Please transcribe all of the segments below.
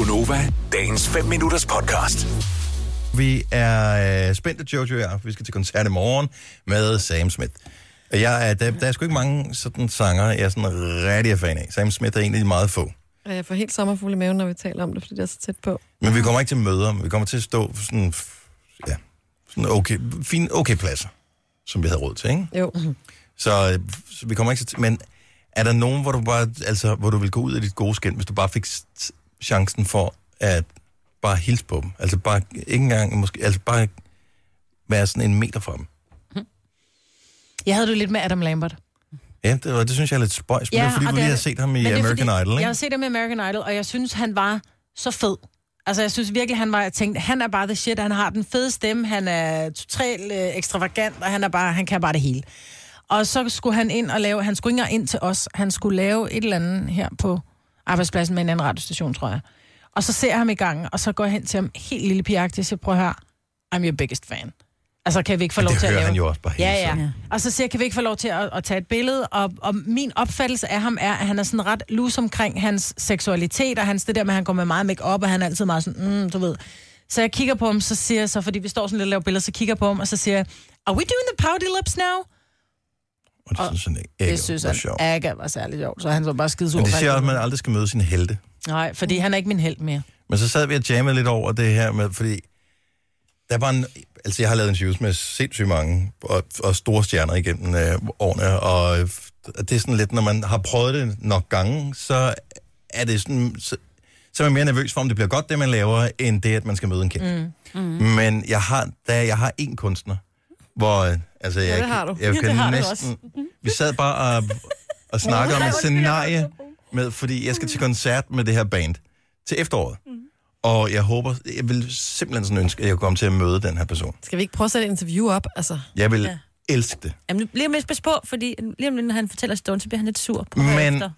Gunova, dagens 5 minutters podcast. Vi er øh, spændte, Jojo og jeg. Vi skal til koncert i morgen med Sam Smith. Og Jeg er, der, der er sgu ikke mange sådan sanger, jeg er sådan rigtig er fan af. Sam Smith er en af de meget få. Og jeg får helt sommerfugl i maven, når vi taler om det, fordi det er så tæt på. Men vi kommer ikke til møder, men vi kommer til at stå sådan, ja, sådan okay, fine, okay pladser, som vi havde råd til, ikke? Jo. Så, øh, så vi kommer ikke til... Men er der nogen, hvor du bare, altså, hvor du vil gå ud af dit gode skin, hvis du bare fik chancen for at bare hilse på dem? Altså bare, ikke engang, måske, altså bare være sådan en meter fra dem. Jeg havde du lidt med Adam Lambert. Ja, det, og det synes jeg er lidt spøjs, men det er fordi, du lige har set ham i er American fordi, Idol, Jeg ikke? har set ham i American Idol, og jeg synes, han var så fed. Altså, jeg synes virkelig, han var, jeg tænkte, han er bare the shit, han har den fede stemme, han er totalt øh, ekstravagant, og han, er bare, han kan bare det hele. Og så skulle han ind og lave, han skulle ikke ind til os, han skulle lave et eller andet her på arbejdspladsen med en anden radiostation, tror jeg. Og så ser jeg ham i gang, og så går jeg hen til ham helt lille pigagtigt, og siger, prøv at høre, I'm your biggest fan. Altså, kan vi ikke få lov det til at lave... han jo også bare Ja, ja. tiden. Og så siger jeg, kan vi ikke få lov til at, at tage et billede? Og, og min opfattelse af ham er, at han er sådan ret lus omkring hans seksualitet, og hans det der med, at han går med meget make op og han er altid meget sådan, mm, du ved. Så jeg kigger på ham, så siger jeg så, fordi vi står sådan lidt og laver billeder, så kigger jeg på ham, og så siger jeg, are we doing the pouty lips now? Og det synes han ikke. Det synes var han sjovt. ikke var særlig sjovt, så han så bare skide. Men det siger også, at man aldrig skal møde sine helte. Nej, fordi han er ikke min held mere. Men så sad vi og jammede lidt over det her med, fordi der var en, altså jeg har lavet interviews med sindssygt mange og, og store stjerner igennem øh, årene, og øh, det er sådan lidt, når man har prøvet det nok gange, så er det sådan, så, så er man mere nervøs for, om det bliver godt, det man laver, end det, at man skal møde en kendt. Mm. Mm. Men jeg har, da jeg har en kunstner, hvor, øh, altså jeg, det har du. jeg, jeg Ja, kan har næsten, vi sad bare og, og snakkede om et scenarie, med, fordi jeg skal til koncert med det her band til efteråret. Og jeg håber, jeg vil simpelthen sådan ønske, at jeg kunne komme til at møde den her person. Skal vi ikke prøve at sætte et interview op? Altså, Jeg vil Ja. elske det. Jamen, lige om lidt pas på, fordi lige om lidt, når han fortæller historien, så bliver han lidt sur på Men, efter.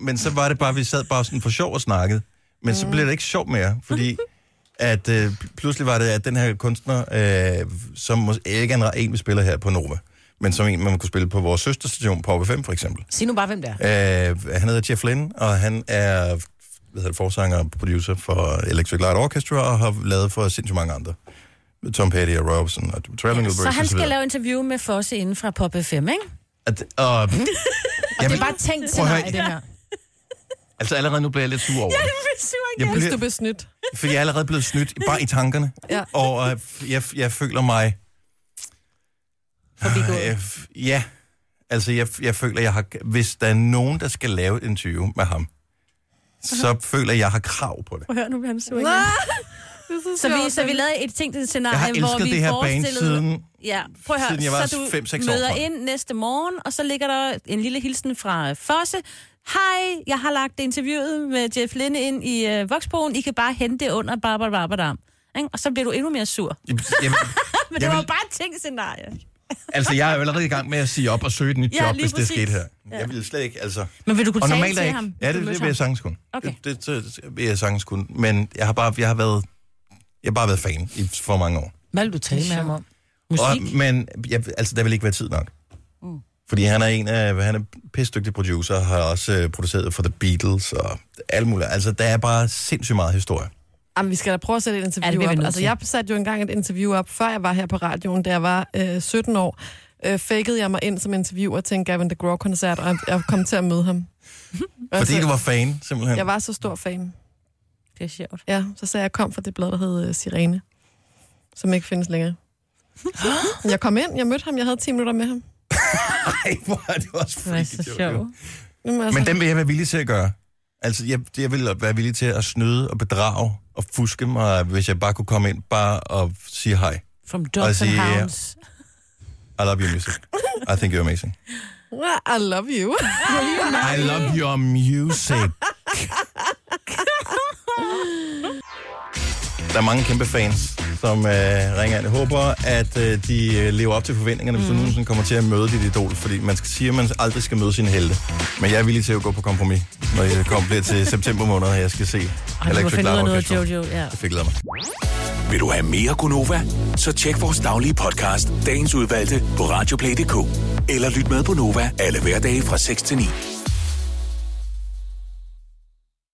men så var det bare, vi sad bare sådan for sjov og snakkede. Men så blev det ikke sjovt mere, fordi at øh, pludselig var det, at den her kunstner, øh, som mås- ikke er en, en, vi spiller her på Nova, men som en, man kunne spille på vores søsterstation på OB5 for eksempel. Sig nu bare, hvem det er. Øh, han hedder Jeff Lynne, og han er hvad hedder det, forsanger og producer for Electric Light Orchestra, og har lavet for sindssygt mange andre. Tom Petty og Robson og Traveling Så han skal lave interview med Fosse inden fra Pop FM, ikke? At, og, Og det jeg er bare tænkt scenarie, det her. Altså allerede nu bliver jeg lidt sur over det. Jeg hvis du bliver, bliver snydt. fordi jeg er allerede blevet snydt, bare i tankerne. Ja. Og øh, jeg, jeg føler mig... Forbigået. Øh, ja, altså jeg, jeg føler, jeg har... Hvis der er nogen, der skal lave et interview med ham, så føler jeg, jeg har krav på det. Høre, nu bliver han sur igen. Det så, Så vi, så vi lavede et tænkt scenarie, hvor vi det her band forestillede... siden... Ja, prøv at høre. Siden jeg var så du fem, seks år møder fra. ind næste morgen, og så ligger der en lille hilsen fra Fosse. Hej, jeg har lagt interviewet med Jeff Linde ind i øh, Voxpoen. I kan bare hente det under Barbara Barbadam. Ikke? Og så bliver du endnu mere sur. Jeg, Men det Jeg var bare et tænkt scenarie. altså, jeg er jo allerede i gang med at sige op og søge et nyt Ja, job, hvis det præcis. skete her. Ja. Jeg vil slet ikke, altså... Men vil du kunne Og tale normalt er til jeg ham? ikke... Ja, det, det vil jeg sagtens kunne. Okay. Det, det, det vil jeg sagtens kunne. Men jeg har bare, jeg har været, jeg har bare været fan i for mange år. Hvad vil du tale med ham om? Og, Musik? men jeg, altså, der vil ikke være tid nok. Mm. Fordi han er en af, han er pisdygtig producer, har også øh, produceret for The Beatles og alt muligt. Altså, der er bare sindssygt meget historie. Jamen, vi skal da prøve at sætte et Ja, interview vi op. Altså, til. jeg satte jo engang et interview op, før jeg var her på radioen, da jeg var øh, 17 år. Øh, fakede jeg mig ind som interviewer til en Gavin DeGraw-koncert, og jeg kom til at møde ham. Fordi du var fan, simpelthen. Jeg var så stor fan. Det er sjovt. Ja, så sagde jeg, jeg kom fra det blad, der hed uh, Sirene, som ikke findes længere. jeg kom ind, jeg mødte ham, jeg havde 10 minutter med ham. Ej, hvor er det også Det var så freaky, Jojo. sjovt. Jamen, altså, Men dem vil jeg være villig til at gøre. Altså, jeg, jeg vil være villig til at snyde og bedrage og fuske mig, hvis jeg bare kunne komme ind bare og sige hej. From Dogs and sige. Hounds. I love your music. I think you're amazing. I love you. I love your music. Der er mange kæmpe fans, som øh, ringer ind. Jeg håber, at øh, de øh, lever op til forventningerne, hvis du nogensinde kommer til at møde dit idol. Fordi man skal sige, at man aldrig skal møde sine helte. Men jeg er villig til at gå på kompromis, når jeg kommer bliver til september måned, og jeg skal se Ej, du må finde ud af noget. Jojo. Ja. Det fik jeg mig. Vil du have mere Gunova? Så tjek vores daglige podcast, dagens udvalgte, på radioplay.dk. Eller lyt med på Nova alle hverdage fra 6 til 9.